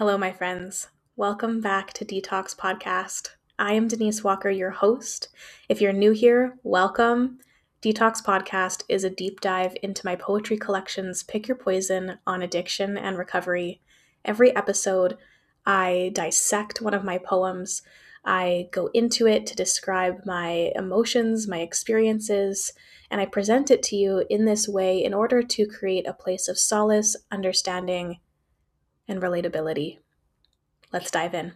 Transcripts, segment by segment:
Hello, my friends. Welcome back to Detox Podcast. I am Denise Walker, your host. If you're new here, welcome. Detox Podcast is a deep dive into my poetry collections, Pick Your Poison on addiction and recovery. Every episode, I dissect one of my poems. I go into it to describe my emotions, my experiences, and I present it to you in this way in order to create a place of solace, understanding, and relatability. Let's dive in.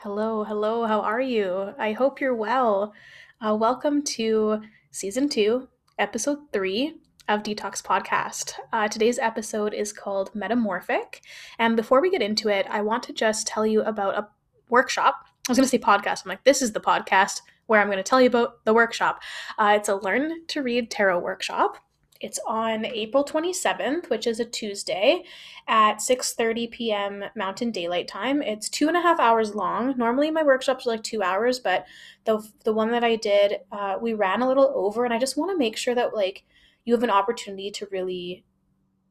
Hello, hello, how are you? I hope you're well. Uh, welcome to season two, episode three of Detox Podcast. Uh, today's episode is called Metamorphic. And before we get into it, I want to just tell you about a workshop. I was going to say podcast. I'm like, this is the podcast where I'm going to tell you about the workshop. Uh, it's a Learn to Read Tarot workshop. It's on April 27th, which is a Tuesday at 6:30 p.m. Mountain Daylight Time. It's two and a half hours long. Normally my workshops are like two hours, but the the one that I did, uh, we ran a little over, and I just want to make sure that like you have an opportunity to really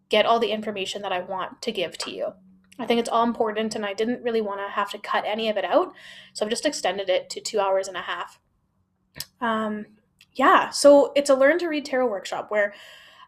get all the information that I want to give to you. I think it's all important, and I didn't really want to have to cut any of it out. So I've just extended it to two hours and a half. Um, yeah, so it's a learn to read tarot workshop where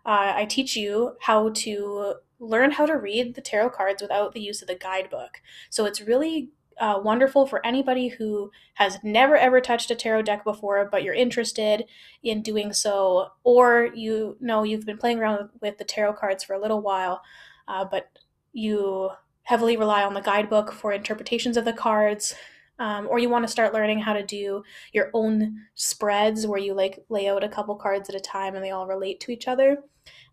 uh, I teach you how to learn how to read the tarot cards without the use of the guidebook. So it's really uh, wonderful for anybody who has never ever touched a tarot deck before, but you're interested in doing so, or you know you've been playing around with the tarot cards for a little while, uh, but you heavily rely on the guidebook for interpretations of the cards. Um, or you want to start learning how to do your own spreads where you like lay out a couple cards at a time and they all relate to each other.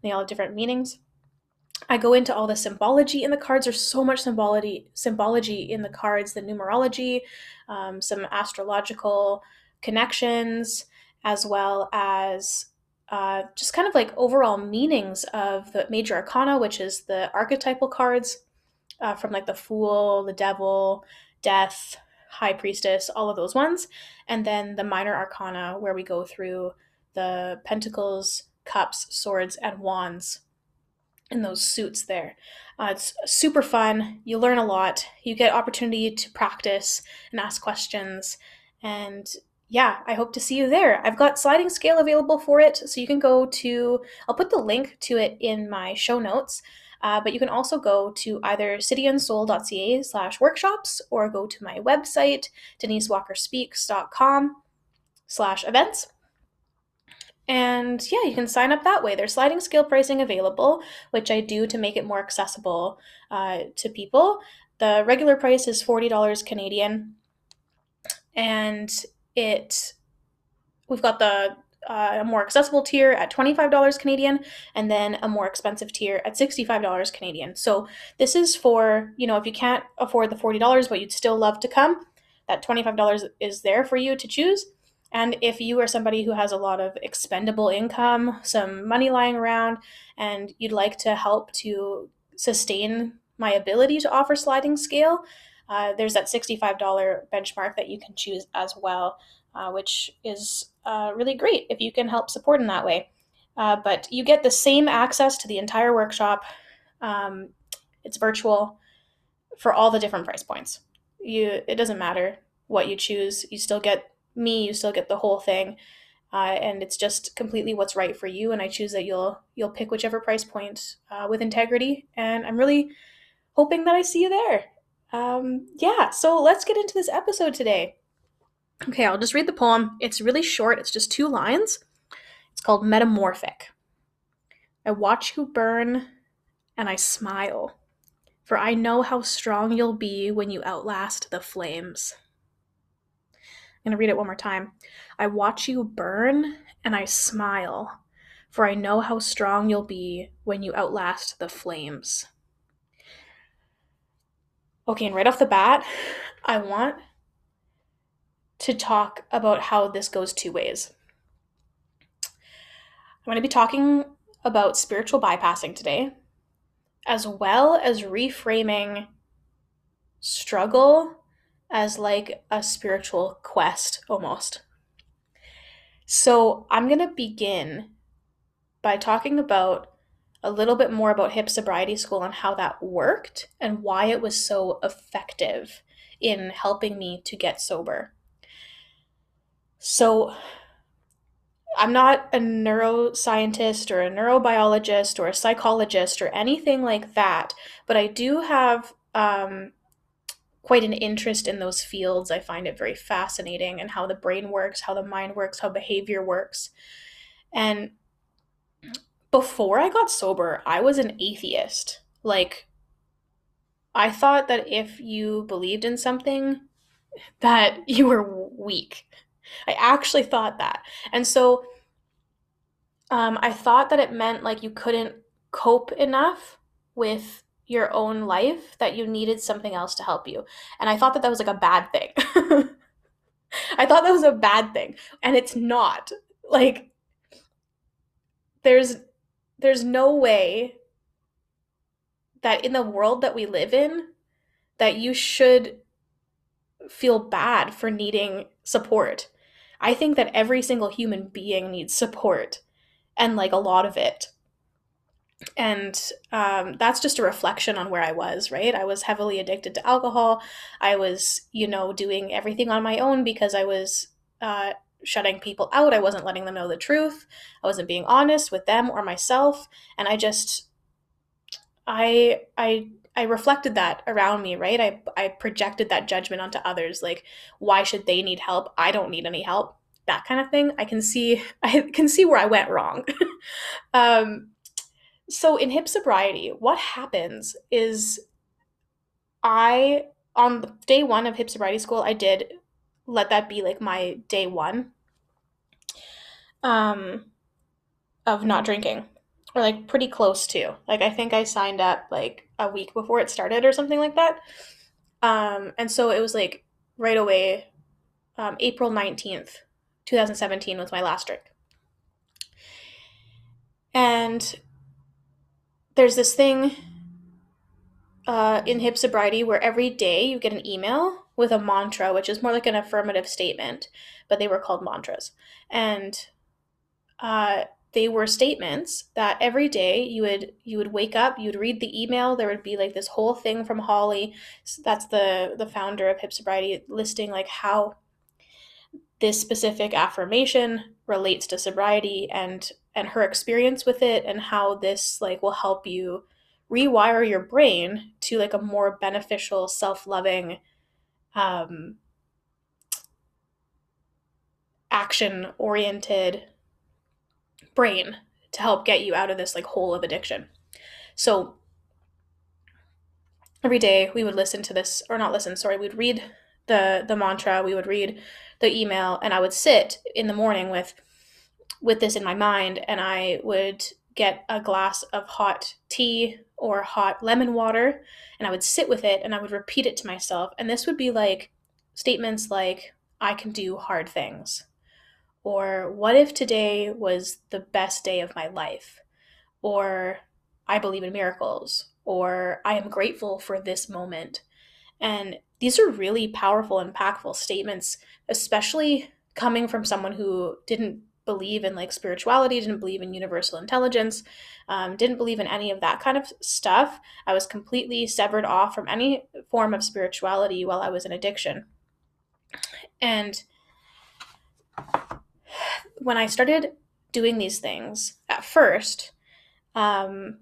They all have different meanings. I go into all the symbology in the cards. There's so much symbology symbology in the cards, the numerology, um, some astrological connections, as well as uh, just kind of like overall meanings of the major arcana, which is the archetypal cards, uh, from like the Fool, the Devil, Death, High Priestess, all of those ones. And then the minor arcana, where we go through the Pentacles, Cups, Swords, and Wands in those suits there. Uh, it's super fun. You learn a lot. You get opportunity to practice and ask questions. And yeah, I hope to see you there. I've got sliding scale available for it, so you can go to, I'll put the link to it in my show notes. Uh, but you can also go to either cityandsoul.ca slash workshops or go to my website, denisewalkerspeaks.com slash events. And yeah, you can sign up that way. There's sliding scale pricing available, which I do to make it more accessible uh, to people. The regular price is $40 Canadian. And it, we've got the uh, a more accessible tier at $25 Canadian and then a more expensive tier at $65 Canadian. So this is for, you know, if you can't afford the $40 but you'd still love to come, that $25 is there for you to choose. And if you are somebody who has a lot of expendable income, some money lying around, and you'd like to help to sustain my ability to offer sliding scale, uh, there's that $65 benchmark that you can choose as well uh, which is uh, really great if you can help support in that way. Uh, but you get the same access to the entire workshop. Um, it's virtual for all the different price points. You it doesn't matter what you choose. You still get me. You still get the whole thing. Uh, and it's just completely what's right for you. And I choose that you'll you'll pick whichever price point uh, with integrity. And I'm really hoping that I see you there. Um, yeah, so let's get into this episode today. Okay, I'll just read the poem. It's really short, it's just two lines. It's called Metamorphic. I watch you burn and I smile, for I know how strong you'll be when you outlast the flames. I'm going to read it one more time. I watch you burn and I smile, for I know how strong you'll be when you outlast the flames. Okay, and right off the bat, I want to talk about how this goes two ways. I'm going to be talking about spiritual bypassing today, as well as reframing struggle as like a spiritual quest almost. So, I'm going to begin by talking about a little bit more about hip sobriety school and how that worked and why it was so effective in helping me to get sober. So, I'm not a neuroscientist or a neurobiologist or a psychologist or anything like that, but I do have um, quite an interest in those fields. I find it very fascinating and how the brain works, how the mind works, how behavior works. And before I got sober, I was an atheist. Like, I thought that if you believed in something, that you were weak. I actually thought that. And so um, I thought that it meant like you couldn't cope enough with your own life that you needed something else to help you. And I thought that that was like a bad thing. I thought that was a bad thing. And it's not. Like, there's there's no way that in the world that we live in that you should feel bad for needing support. I think that every single human being needs support and like a lot of it. And um, that's just a reflection on where I was, right? I was heavily addicted to alcohol. I was, you know, doing everything on my own because I was uh, shutting people out. I wasn't letting them know the truth. I wasn't being honest with them or myself. And I just, I, I, I reflected that around me, right? I, I projected that judgment onto others. Like, why should they need help? I don't need any help that kind of thing, I can see I can see where I went wrong. um, so in hip sobriety, what happens is I on day one of hip sobriety school, I did let that be like my day one um, of not drinking or like pretty close to. Like I think I signed up like a week before it started or something like that. Um, and so it was like right away, um, April 19th 2017 was my last drink. And there's this thing uh, in hip sobriety where every day you get an email with a mantra, which is more like an affirmative statement, but they were called mantras. And uh, they were statements that every day you would you would wake up, you'd read the email. There would be like this whole thing from Holly, that's the the founder of hip sobriety, listing like how this specific affirmation relates to sobriety and and her experience with it and how this like will help you rewire your brain to like a more beneficial self-loving um, action oriented brain to help get you out of this like hole of addiction. So every day we would listen to this or not listen sorry we'd read the the mantra we would read the email and I would sit in the morning with with this in my mind and I would get a glass of hot tea or hot lemon water and I would sit with it and I would repeat it to myself. And this would be like statements like I can do hard things or what if today was the best day of my life or I believe in miracles or I am grateful for this moment and these are really powerful, impactful statements, especially coming from someone who didn't believe in like spirituality, didn't believe in universal intelligence, um, didn't believe in any of that kind of stuff. I was completely severed off from any form of spirituality while I was in addiction. And when I started doing these things at first, um,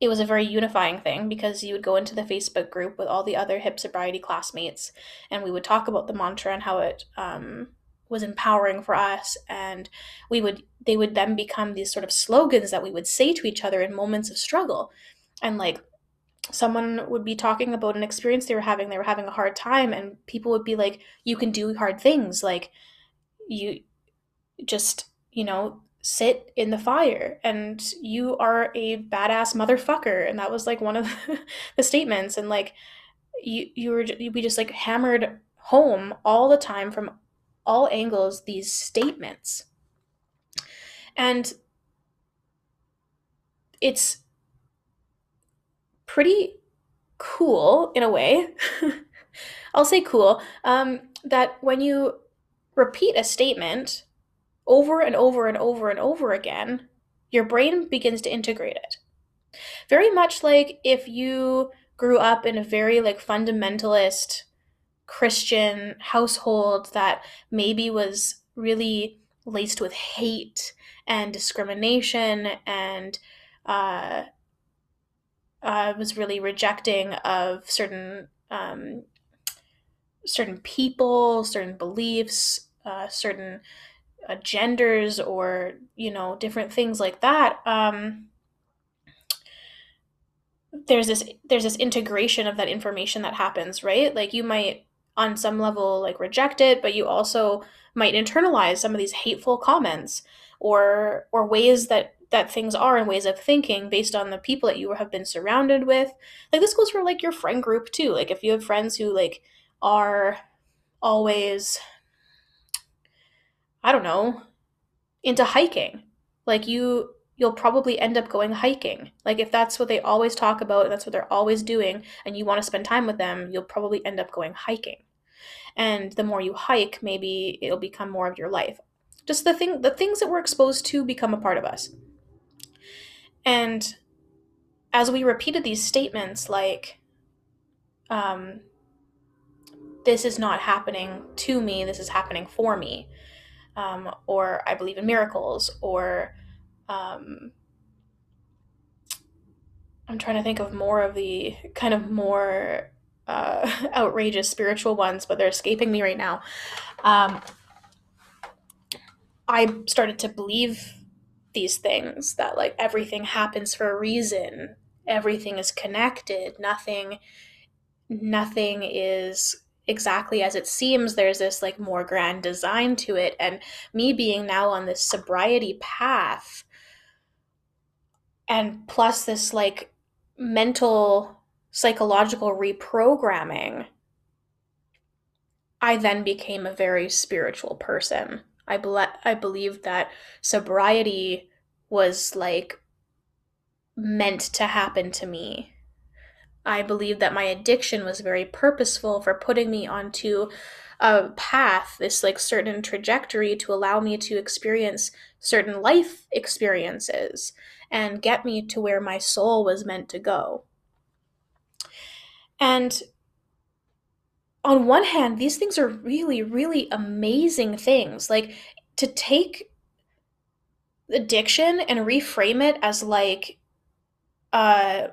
it was a very unifying thing because you would go into the Facebook group with all the other hip sobriety classmates, and we would talk about the mantra and how it um, was empowering for us. And we would they would then become these sort of slogans that we would say to each other in moments of struggle, and like someone would be talking about an experience they were having they were having a hard time and people would be like you can do hard things like you just you know sit in the fire and you are a badass motherfucker. And that was like one of the statements. And like you you were we just like hammered home all the time from all angles these statements. And it's pretty cool in a way. I'll say cool, um, that when you repeat a statement over and over and over and over again, your brain begins to integrate it. Very much like if you grew up in a very like fundamentalist Christian household that maybe was really laced with hate and discrimination and uh, uh, was really rejecting of certain um, certain people, certain beliefs, uh, certain uh, genders, or you know different things like that. Um, there's this there's this integration of that information that happens, right? Like you might on some level like reject it, but you also might internalize some of these hateful comments or or ways that that things are and ways of thinking based on the people that you have been surrounded with. Like this goes for like your friend group too. Like if you have friends who like are always I don't know, into hiking. Like you you'll probably end up going hiking. Like if that's what they always talk about and that's what they're always doing and you want to spend time with them, you'll probably end up going hiking. And the more you hike, maybe it'll become more of your life. Just the thing the things that we're exposed to become a part of us. And as we repeated these statements like um this is not happening to me, this is happening for me. Um, or I believe in miracles, or um, I'm trying to think of more of the kind of more uh, outrageous spiritual ones, but they're escaping me right now. Um, I started to believe these things that like everything happens for a reason, everything is connected, nothing, nothing is exactly as it seems there's this like more grand design to it and me being now on this sobriety path and plus this like mental psychological reprogramming i then became a very spiritual person. I be- i believed that sobriety was like meant to happen to me I believe that my addiction was very purposeful for putting me onto a path, this like certain trajectory to allow me to experience certain life experiences and get me to where my soul was meant to go. And on one hand, these things are really, really amazing things. Like to take addiction and reframe it as like uh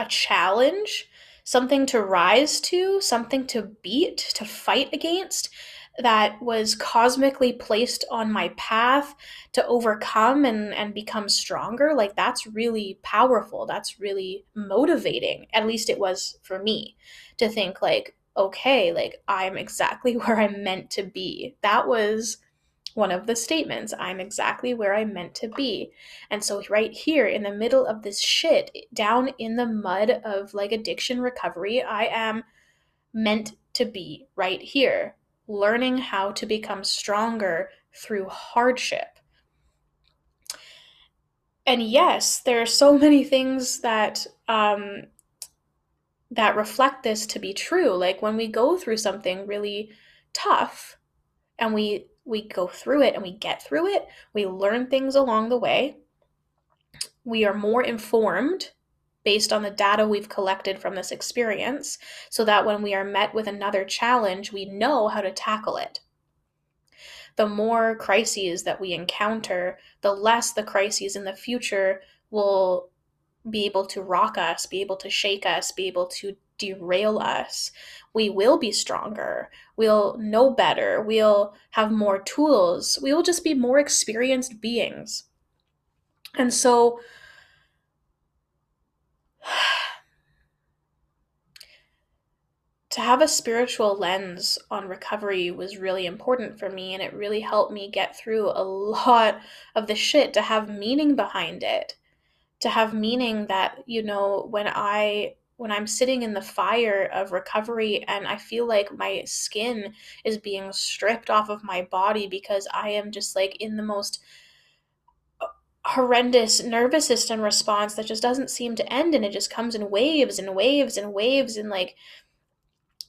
a challenge, something to rise to, something to beat, to fight against that was cosmically placed on my path to overcome and, and become stronger, like that's really powerful. That's really motivating. At least it was for me to think, like, okay, like I'm exactly where I'm meant to be. That was one of the statements. I'm exactly where I'm meant to be. And so, right here in the middle of this shit, down in the mud of like addiction recovery, I am meant to be right here, learning how to become stronger through hardship. And yes, there are so many things that um, that reflect this to be true. Like when we go through something really tough, and we we go through it and we get through it. We learn things along the way. We are more informed based on the data we've collected from this experience so that when we are met with another challenge, we know how to tackle it. The more crises that we encounter, the less the crises in the future will be able to rock us, be able to shake us, be able to derail us. We will be stronger. We'll know better. We'll have more tools. We will just be more experienced beings. And so, to have a spiritual lens on recovery was really important for me, and it really helped me get through a lot of the shit to have meaning behind it. To have meaning that, you know, when I when I'm sitting in the fire of recovery and I feel like my skin is being stripped off of my body because I am just like in the most uh, horrendous nervous system response that just doesn't seem to end and it just comes in waves and waves and waves and like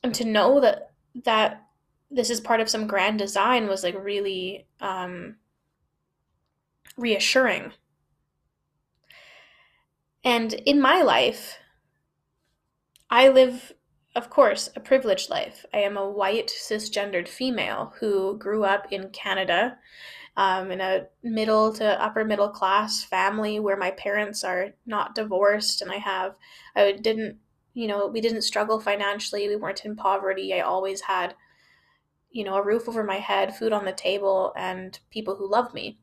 and to know that that this is part of some grand design was like really um, reassuring. And in my life, I live, of course, a privileged life. I am a white cisgendered female who grew up in Canada um, in a middle to upper middle class family where my parents are not divorced and I have, I didn't, you know, we didn't struggle financially. We weren't in poverty. I always had, you know, a roof over my head, food on the table, and people who loved me.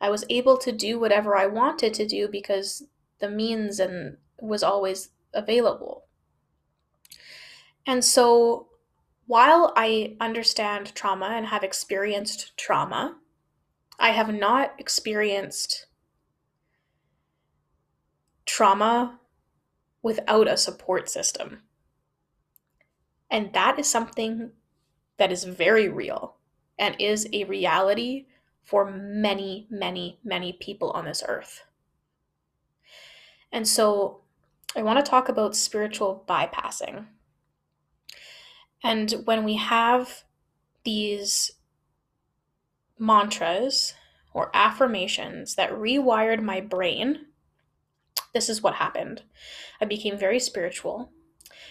I was able to do whatever I wanted to do because the means and was always available. And so while I understand trauma and have experienced trauma, I have not experienced trauma without a support system. And that is something that is very real and is a reality for many, many, many people on this earth. And so I want to talk about spiritual bypassing. And when we have these mantras or affirmations that rewired my brain, this is what happened. I became very spiritual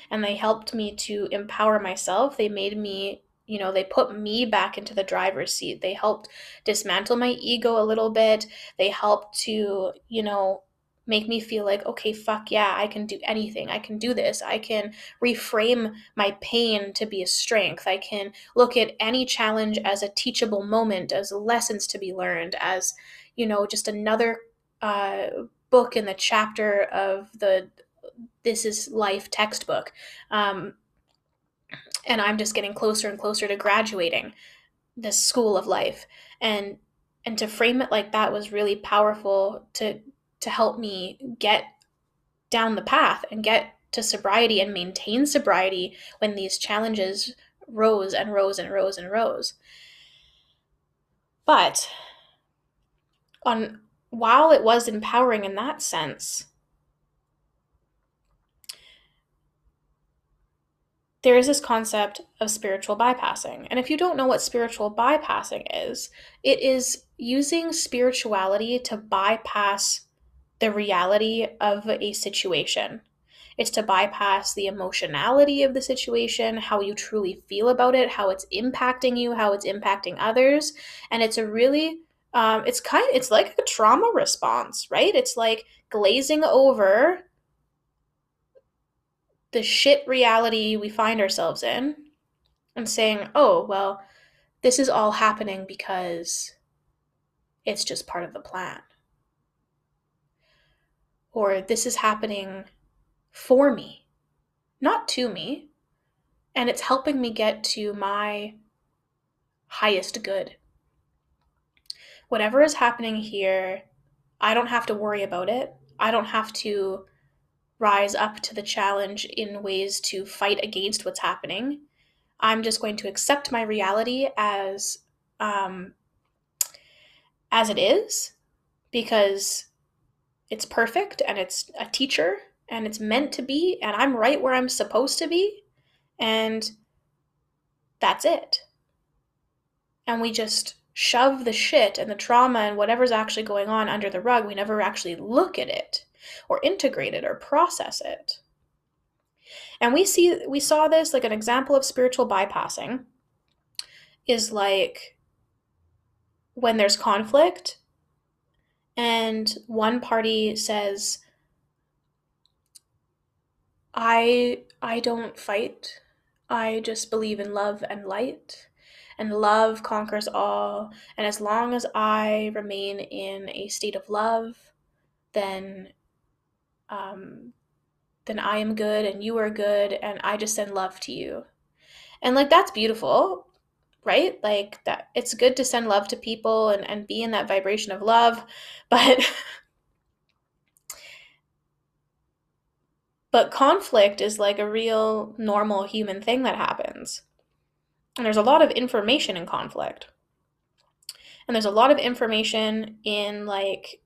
and they helped me to empower myself. They made me, you know, they put me back into the driver's seat. They helped dismantle my ego a little bit. They helped to, you know, make me feel like, okay, fuck yeah, I can do anything. I can do this. I can reframe my pain to be a strength. I can look at any challenge as a teachable moment, as lessons to be learned, as, you know, just another uh, book in the chapter of the This is Life textbook. Um, and I'm just getting closer and closer to graduating this school of life. And and to frame it like that was really powerful to to help me get down the path and get to sobriety and maintain sobriety when these challenges rose and rose and rose and rose. But on while it was empowering in that sense, there is this concept of spiritual bypassing. And if you don't know what spiritual bypassing is, it is using spirituality to bypass the reality of a situation. It's to bypass the emotionality of the situation, how you truly feel about it, how it's impacting you, how it's impacting others. And it's a really, um, it's kind it's like a trauma response, right? It's like glazing over the shit reality we find ourselves in and saying, oh, well, this is all happening because it's just part of the plan or this is happening for me, not to me. And it's helping me get to my highest good. Whatever is happening here, I don't have to worry about it. I don't have to rise up to the challenge in ways to fight against what's happening. I'm just going to accept my reality as um, as it is because it's perfect and it's a teacher and it's meant to be and I'm right where I'm supposed to be and that's it. And we just shove the shit and the trauma and whatever's actually going on under the rug. We never actually look at it or integrate it or process it. And we see we saw this like an example of spiritual bypassing is like when there's conflict and one party says i i don't fight. I just believe in love and light. And love conquers all. And as long as i remain in a state of love then um then i am good and you are good and i just send love to you. And like that's beautiful right? Like that it's good to send love to people and, and be in that vibration of love, but but conflict is like a real normal human thing that happens. And there's a lot of information in conflict. And there's a lot of information in like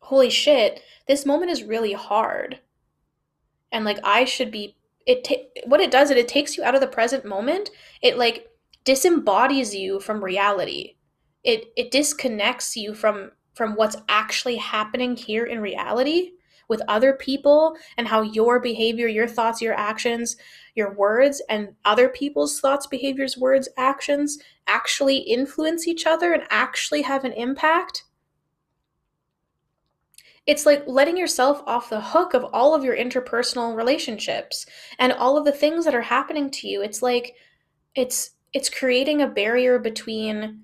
holy shit, this moment is really hard. And like I should be it ta- what it does it it takes you out of the present moment it like disembodies you from reality it it disconnects you from from what's actually happening here in reality with other people and how your behavior your thoughts your actions your words and other people's thoughts behaviors words actions actually influence each other and actually have an impact it's like letting yourself off the hook of all of your interpersonal relationships and all of the things that are happening to you. It's like it's it's creating a barrier between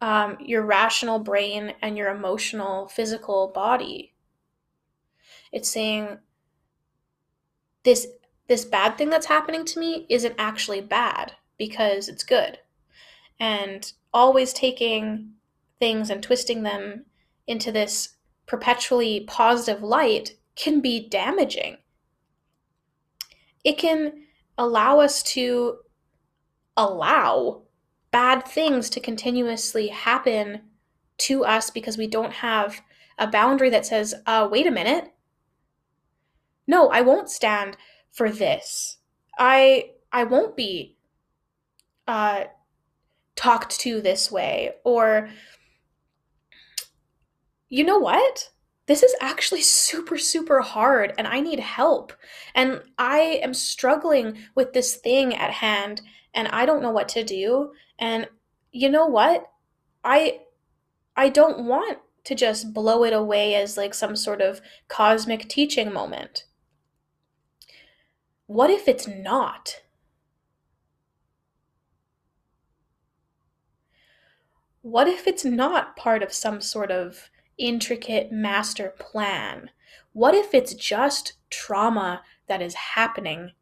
um, your rational brain and your emotional physical body. It's saying this this bad thing that's happening to me isn't actually bad because it's good. And always taking things and twisting them into this perpetually positive light can be damaging. It can allow us to allow bad things to continuously happen to us because we don't have a boundary that says, uh, wait a minute. No, I won't stand for this. I I won't be uh, talked to this way or you know what? This is actually super, super hard and I need help. And I am struggling with this thing at hand and I don't know what to do. And you know what? I I don't want to just blow it away as like some sort of cosmic teaching moment. What if it's not? What if it's not part of some sort of intricate master plan? What if it's just trauma that is happening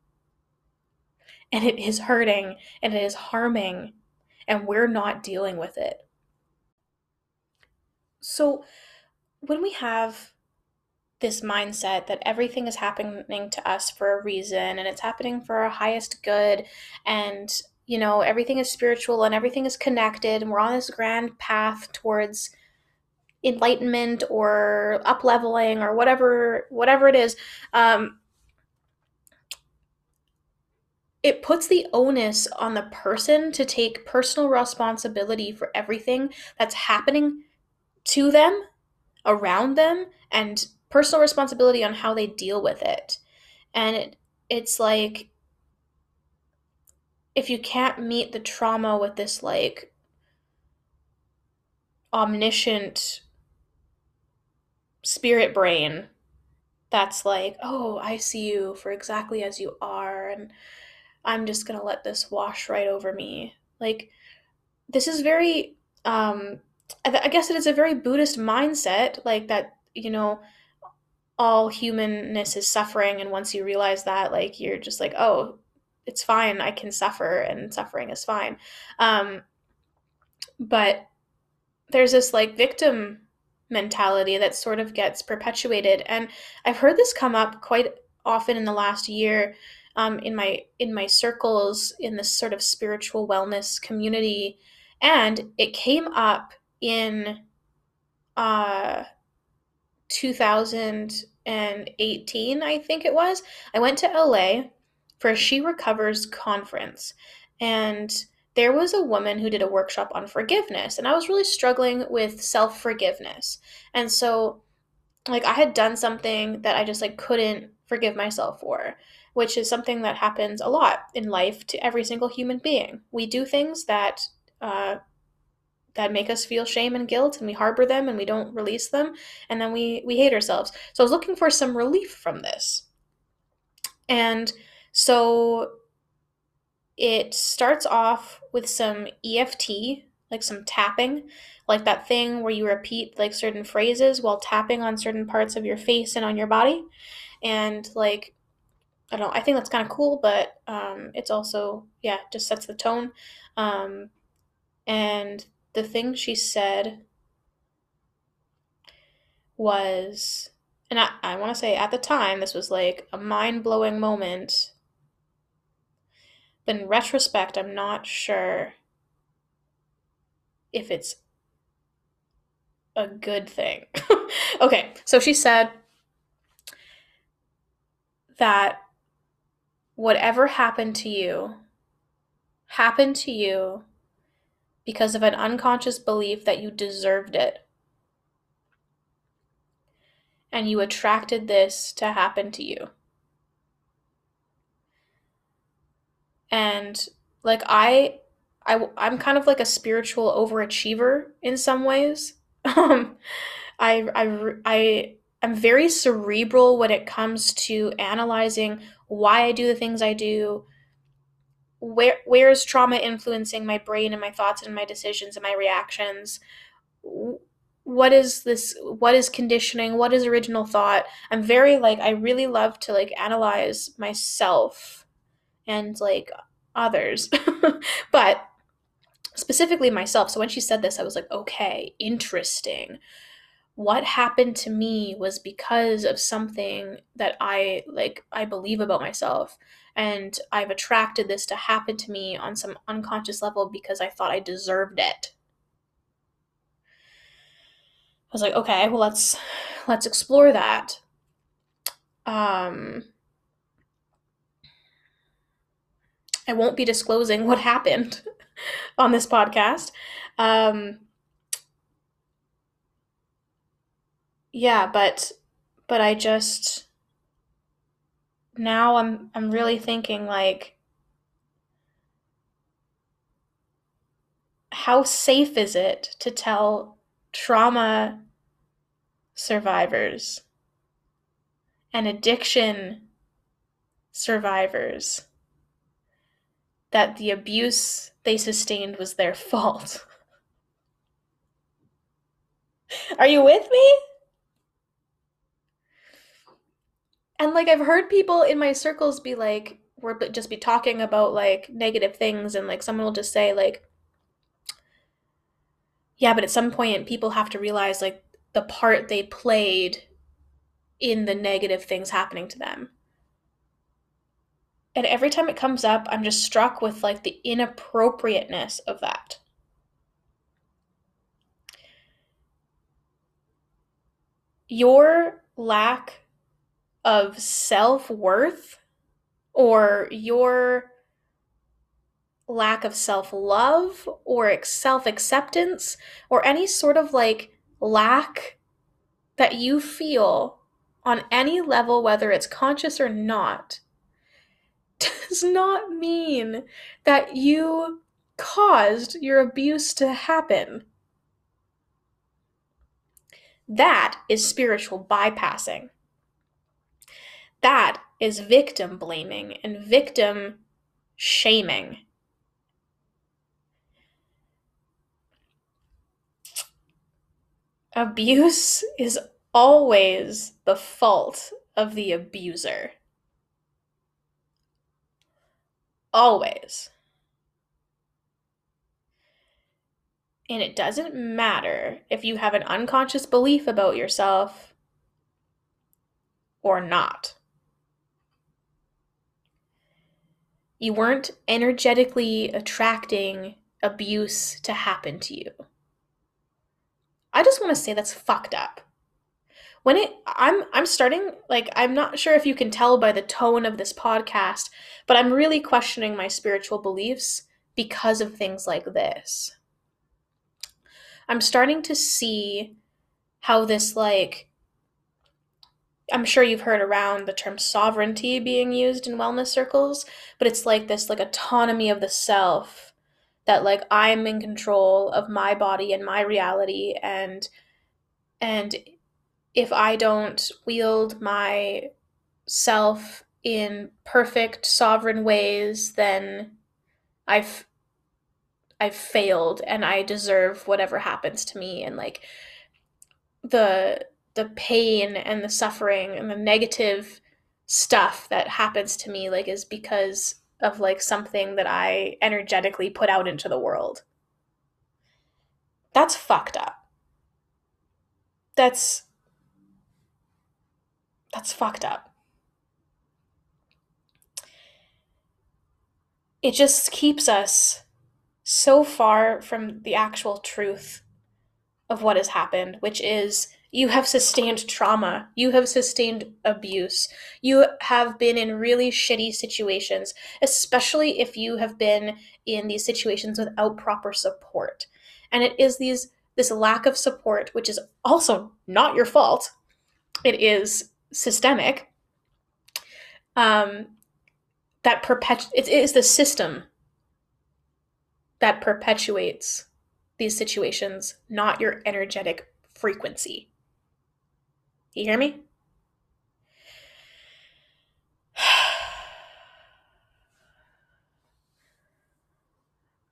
and it is hurting and it is harming and we're not dealing with it? So, when we have this mindset that everything is happening to us for a reason and it's happening for our highest good and you know everything is spiritual and everything is connected and we're on this grand path towards enlightenment or up leveling or whatever whatever it is um, it puts the onus on the person to take personal responsibility for everything that's happening to them around them and personal responsibility on how they deal with it. And it, it's like if you can't meet the trauma with this like omniscient spirit brain that's like, oh, I see you for exactly as you are, and I'm just gonna let this wash right over me. Like, this is very, um, I, guess it is a very Buddhist mindset, like that, you know, all humanness is suffering, and once you realize that, like, you're just like, oh, it's fine, I can suffer, and suffering is fine. Um, but there's this like victim mentality that sort of gets perpetuated. And I've heard this come up quite often in the last year um, in my in my circles in this sort of spiritual wellness community, and it came up in uh, 2018, I think it was. I went to LA for a She Recovers conference, and there was a woman who did a workshop on forgiveness and i was really struggling with self-forgiveness. And so like i had done something that i just like couldn't forgive myself for which is something that happens a lot in life to every single human being. We do things that uh, that make us feel shame and guilt and we harbor them and we don't release them and then we we hate ourselves. So i was looking for some relief from this. And so it starts off with some EFT, like some tapping, like that thing where you repeat like certain phrases while tapping on certain parts of your face and on your body. And like, I don't know, I think that's kind of cool, but um, it's also, yeah, just sets the tone. Um, and the thing she said was, and I, I want to say at the time, this was like a mind blowing moment but in retrospect, I'm not sure if it's a good thing. okay, so she said that whatever happened to you happened to you because of an unconscious belief that you deserved it. And you attracted this to happen to you. And like I I I'm kind of like a spiritual overachiever in some ways. Um I I I I'm very cerebral when it comes to analyzing why I do the things I do, where where is trauma influencing my brain and my thoughts and my decisions and my reactions? What is this what is conditioning? What is original thought? I'm very like i really love to like analyze myself and like others but specifically myself so when she said this i was like okay interesting what happened to me was because of something that I like I believe about myself and I've attracted this to happen to me on some unconscious level because I thought I deserved it. I was like, okay, well let's let's explore that. Um I won't be disclosing what happened on this podcast. Um yeah, but but I just now I'm I'm really thinking like how safe is it to tell trauma survivors and addiction survivors that the abuse they sustained was their fault. Are you with me? And like I've heard people in my circles be like, we're just be talking about like negative things, and like someone will just say like, yeah, but at some point people have to realize like the part they played in the negative things happening to them. And every time it comes up, I'm just struck with like the inappropriateness of that. Your lack of self worth or your lack of self love or self acceptance or any sort of like lack that you feel on any level, whether it's conscious or not, does not mean that you caused your abuse to happen. That is spiritual bypassing. That is victim blaming and victim shaming. Abuse is always the fault of the abuser. Always. And it doesn't matter if you have an unconscious belief about yourself or not. You weren't energetically attracting abuse to happen to you. I just want to say that's fucked up. When it I'm I'm starting like I'm not sure if you can tell by the tone of this podcast, but I'm really questioning my spiritual beliefs because of things like this. I'm starting to see how this like I'm sure you've heard around the term sovereignty being used in wellness circles, but it's like this like autonomy of the self that like I'm in control of my body and my reality and and if I don't wield my self in perfect sovereign ways, then I've I've failed and I deserve whatever happens to me and like the the pain and the suffering and the negative stuff that happens to me like is because of like something that I energetically put out into the world. That's fucked up. That's that's fucked up. It just keeps us so far from the actual truth of what has happened, which is you have sustained trauma, you have sustained abuse, you have been in really shitty situations, especially if you have been in these situations without proper support. And it is these this lack of support, which is also not your fault. It is systemic. Um, that perpet it is the system that perpetuates these situations, not your energetic frequency. You hear me?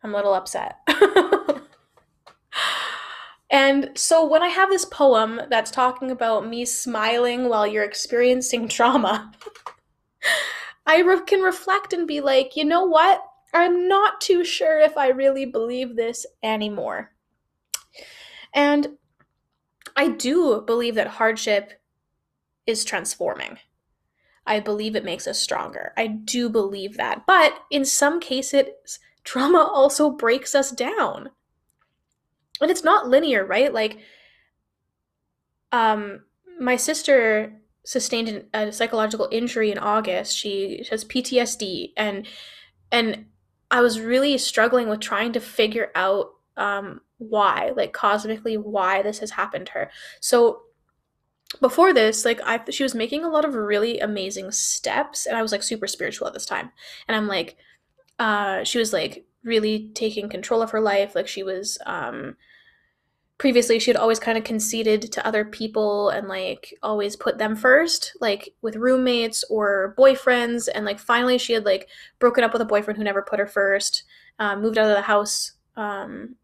I'm a little upset. and so when I have this poem that's talking about me smiling while you're experiencing trauma, I re- can reflect and be like, you know what? I'm not too sure if I really believe this anymore. And I do believe that hardship is transforming. I believe it makes us stronger. I do believe that. But in some cases, trauma also breaks us down. And it's not linear, right? Like, um, my sister sustained a psychological injury in August. She has PTSD, and and I was really struggling with trying to figure out um, why, like cosmically, why this has happened to her. So before this, like I, she was making a lot of really amazing steps, and I was like super spiritual at this time, and I'm like, uh, she was like really taking control of her life, like she was um previously she had always kind of conceded to other people and like always put them first like with roommates or boyfriends. And like finally she had like broken up with a boyfriend who never put her first um, moved out of the house um,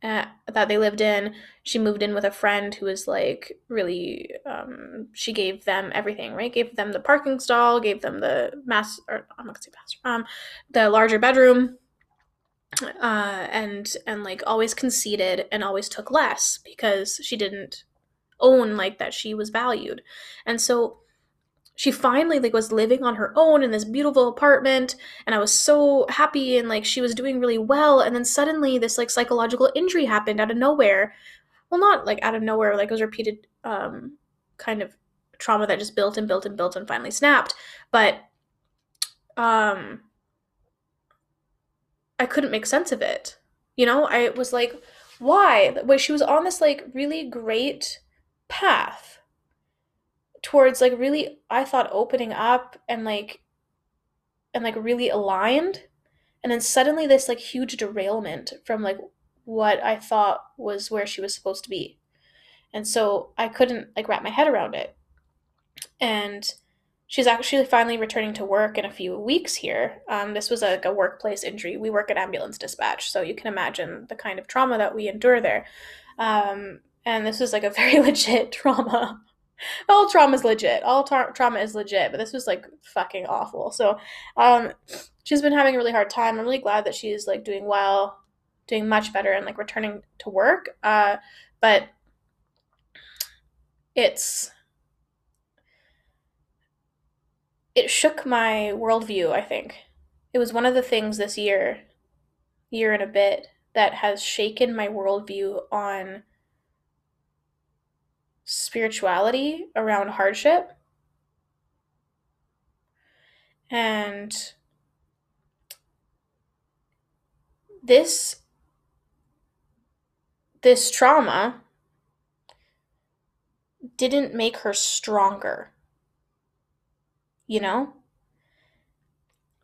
at, that they lived in. She moved in with a friend who was like really um, she gave them everything right? Gave them the parking stall gave them the mass or i'm not gonna say master um the larger bedroom uh, and and like always conceded and always took less because she didn't own like that she was valued. And so she finally like was living on her own in this beautiful apartment and i was so happy and like she was doing really well and then suddenly this like psychological injury happened out of nowhere. Well not like out of nowhere like it was repeated um kind of trauma that just built and built and built and finally snapped but um I couldn't make sense of it. You know, I was like, why? Wait, she was on this like really great path towards like really I thought opening up and like and like really aligned and then suddenly this like huge derailment from like what I thought was where she was supposed to be. And so I couldn't like wrap my head around it. And She's actually finally returning to work in a few weeks here. Um, this was a, a workplace injury. We work at ambulance dispatch, so you can imagine the kind of trauma that we endure there. Um, and this was like a very legit trauma. All trauma is legit. All tra- trauma is legit, but this was like fucking awful. So, um, she's been having a really hard time. I'm really glad that she's like doing well, doing much better, and like returning to work. Uh, but it's it shook my worldview, I think. It was one of the things this year, year and a bit, that has shaken my worldview on spirituality around hardship. And this this trauma didn't make her stronger you know?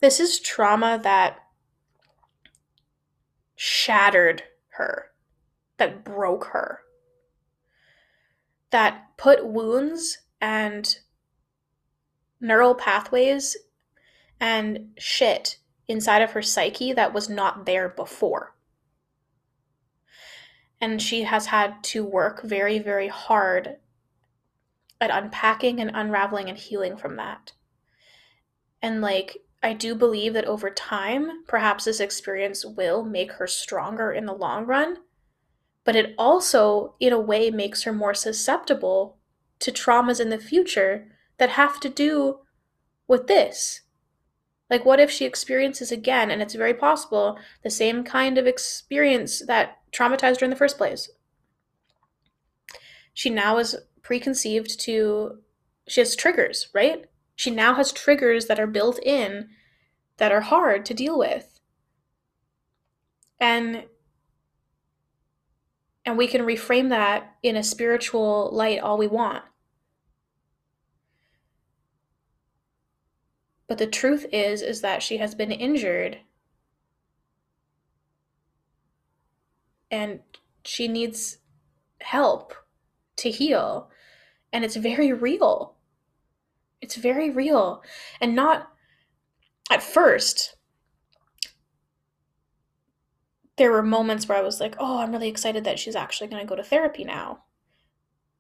This is trauma that shattered her, that broke her, that put wounds and neural pathways and shit inside of her psyche that was not there before. And she has had to work very, very hard at unpacking and unraveling and healing from that. And like, I do believe that over time, perhaps this experience will make her stronger in the long run. But it also, in a way, makes her more susceptible to traumas in the future that have to do with this. Like, what if she experiences again, and it's very possible, the same kind of experience that traumatized her in the first place? she now is preconceived to she has triggers, right? She now has triggers that are built in that are hard to deal with. And and we can reframe that in a spiritual light all we want. But the truth is is that she has been injured and she needs help to heal and it's very real. It's very real. And not at first, there were moments where I was like, oh, I'm really excited that she's actually going to go to therapy now.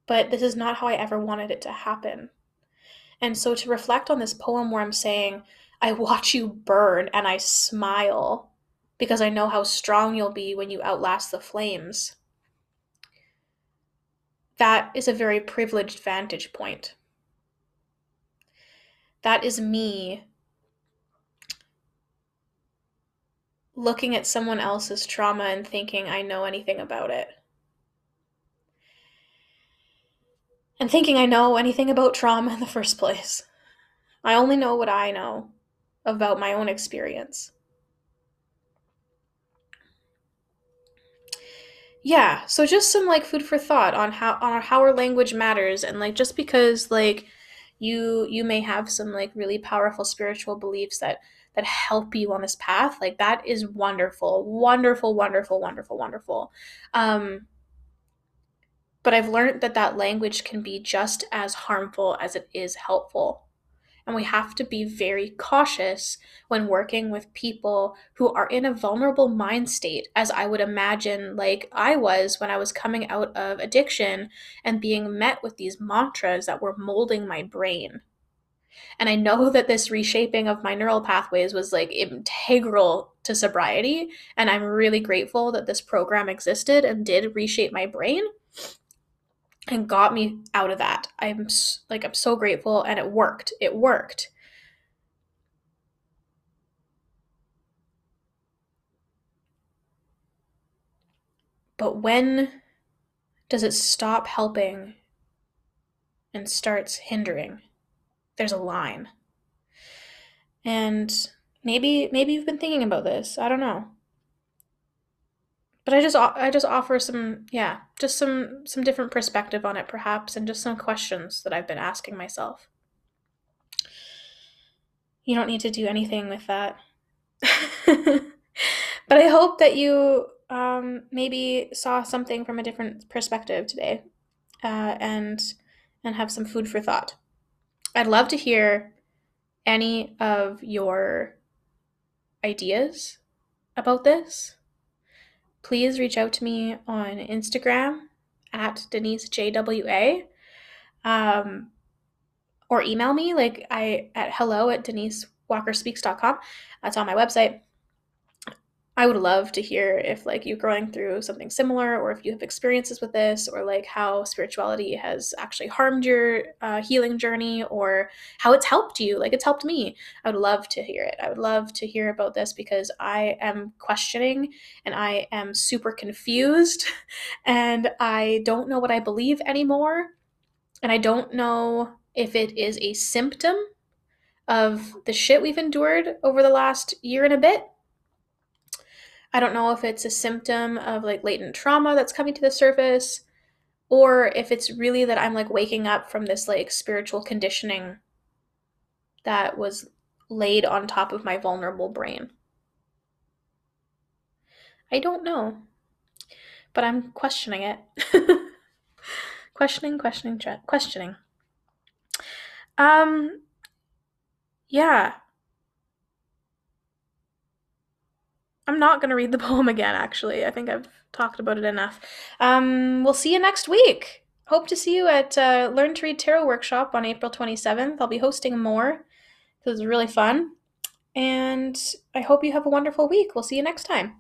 But this is not how I ever wanted it to happen. And so to reflect on this poem where I'm saying, I watch you burn and I smile because I know how strong you'll be when you outlast the flames that is a very privileged vantage point. That is me looking at someone else's trauma and thinking I know anything about it. And thinking I know anything about trauma in the first place. I only know what I know about my own experience. yeah so just some like food for thought on how on how our language matters and like just because like you you may have some like really powerful spiritual beliefs that that help you on this path like that is wonderful wonderful wonderful wonderful wonderful. Um but i've learned that that language can be just as harmful as it is helpful and we have to be very cautious when working with people who are in a vulnerable mind state, as I would imagine, like I was when I was coming out of addiction and being met with these mantras that were molding my brain. And I know that this reshaping of my neural pathways was like integral to sobriety. And I'm really grateful that this program existed and did reshape my brain and got me out of that. I'm like I'm so grateful and it worked. It worked. But when does it stop helping and starts hindering? There's a line. And maybe maybe you've been thinking about this. I don't know but I just I just offer some yeah, just some some different perspective on it perhaps and just some questions that I've been asking myself. You don't need to do anything with that. but I hope that you um, maybe saw something from a different perspective today uh, and and have some food for thought. I'd love to hear any of your ideas about this please reach out to me on Instagram at Denise JWA. Um, or email me like I at hello at denisewalkerspeaks.com. That's on my website. I would love to hear if like you're going through something similar or if you have experiences with this or like how spirituality has actually harmed your uh, healing journey or how it's helped you. Like it's helped me. I would love to hear it. I would love to hear about this because i am questioning and i am super confused and i don't know what i believe anymore. And i don't know if it is a symptom of the shit we've endured over the last year and a bit I don't know if it's a symptom of like latent trauma that's coming to the surface or if it's really that I'm like waking up from this like spiritual conditioning that was laid on top of my vulnerable brain. I don't know, but I'm questioning it. questioning, questioning, questioning. Um, yeah, I'm not going to read the poem again, actually. I think I've talked about it enough. Um, we'll see you next week. Hope to see you at uh, Learn to Read Tarot Workshop on April 27th. I'll be hosting more because it's really fun. And I hope you have a wonderful week. We'll see you next time.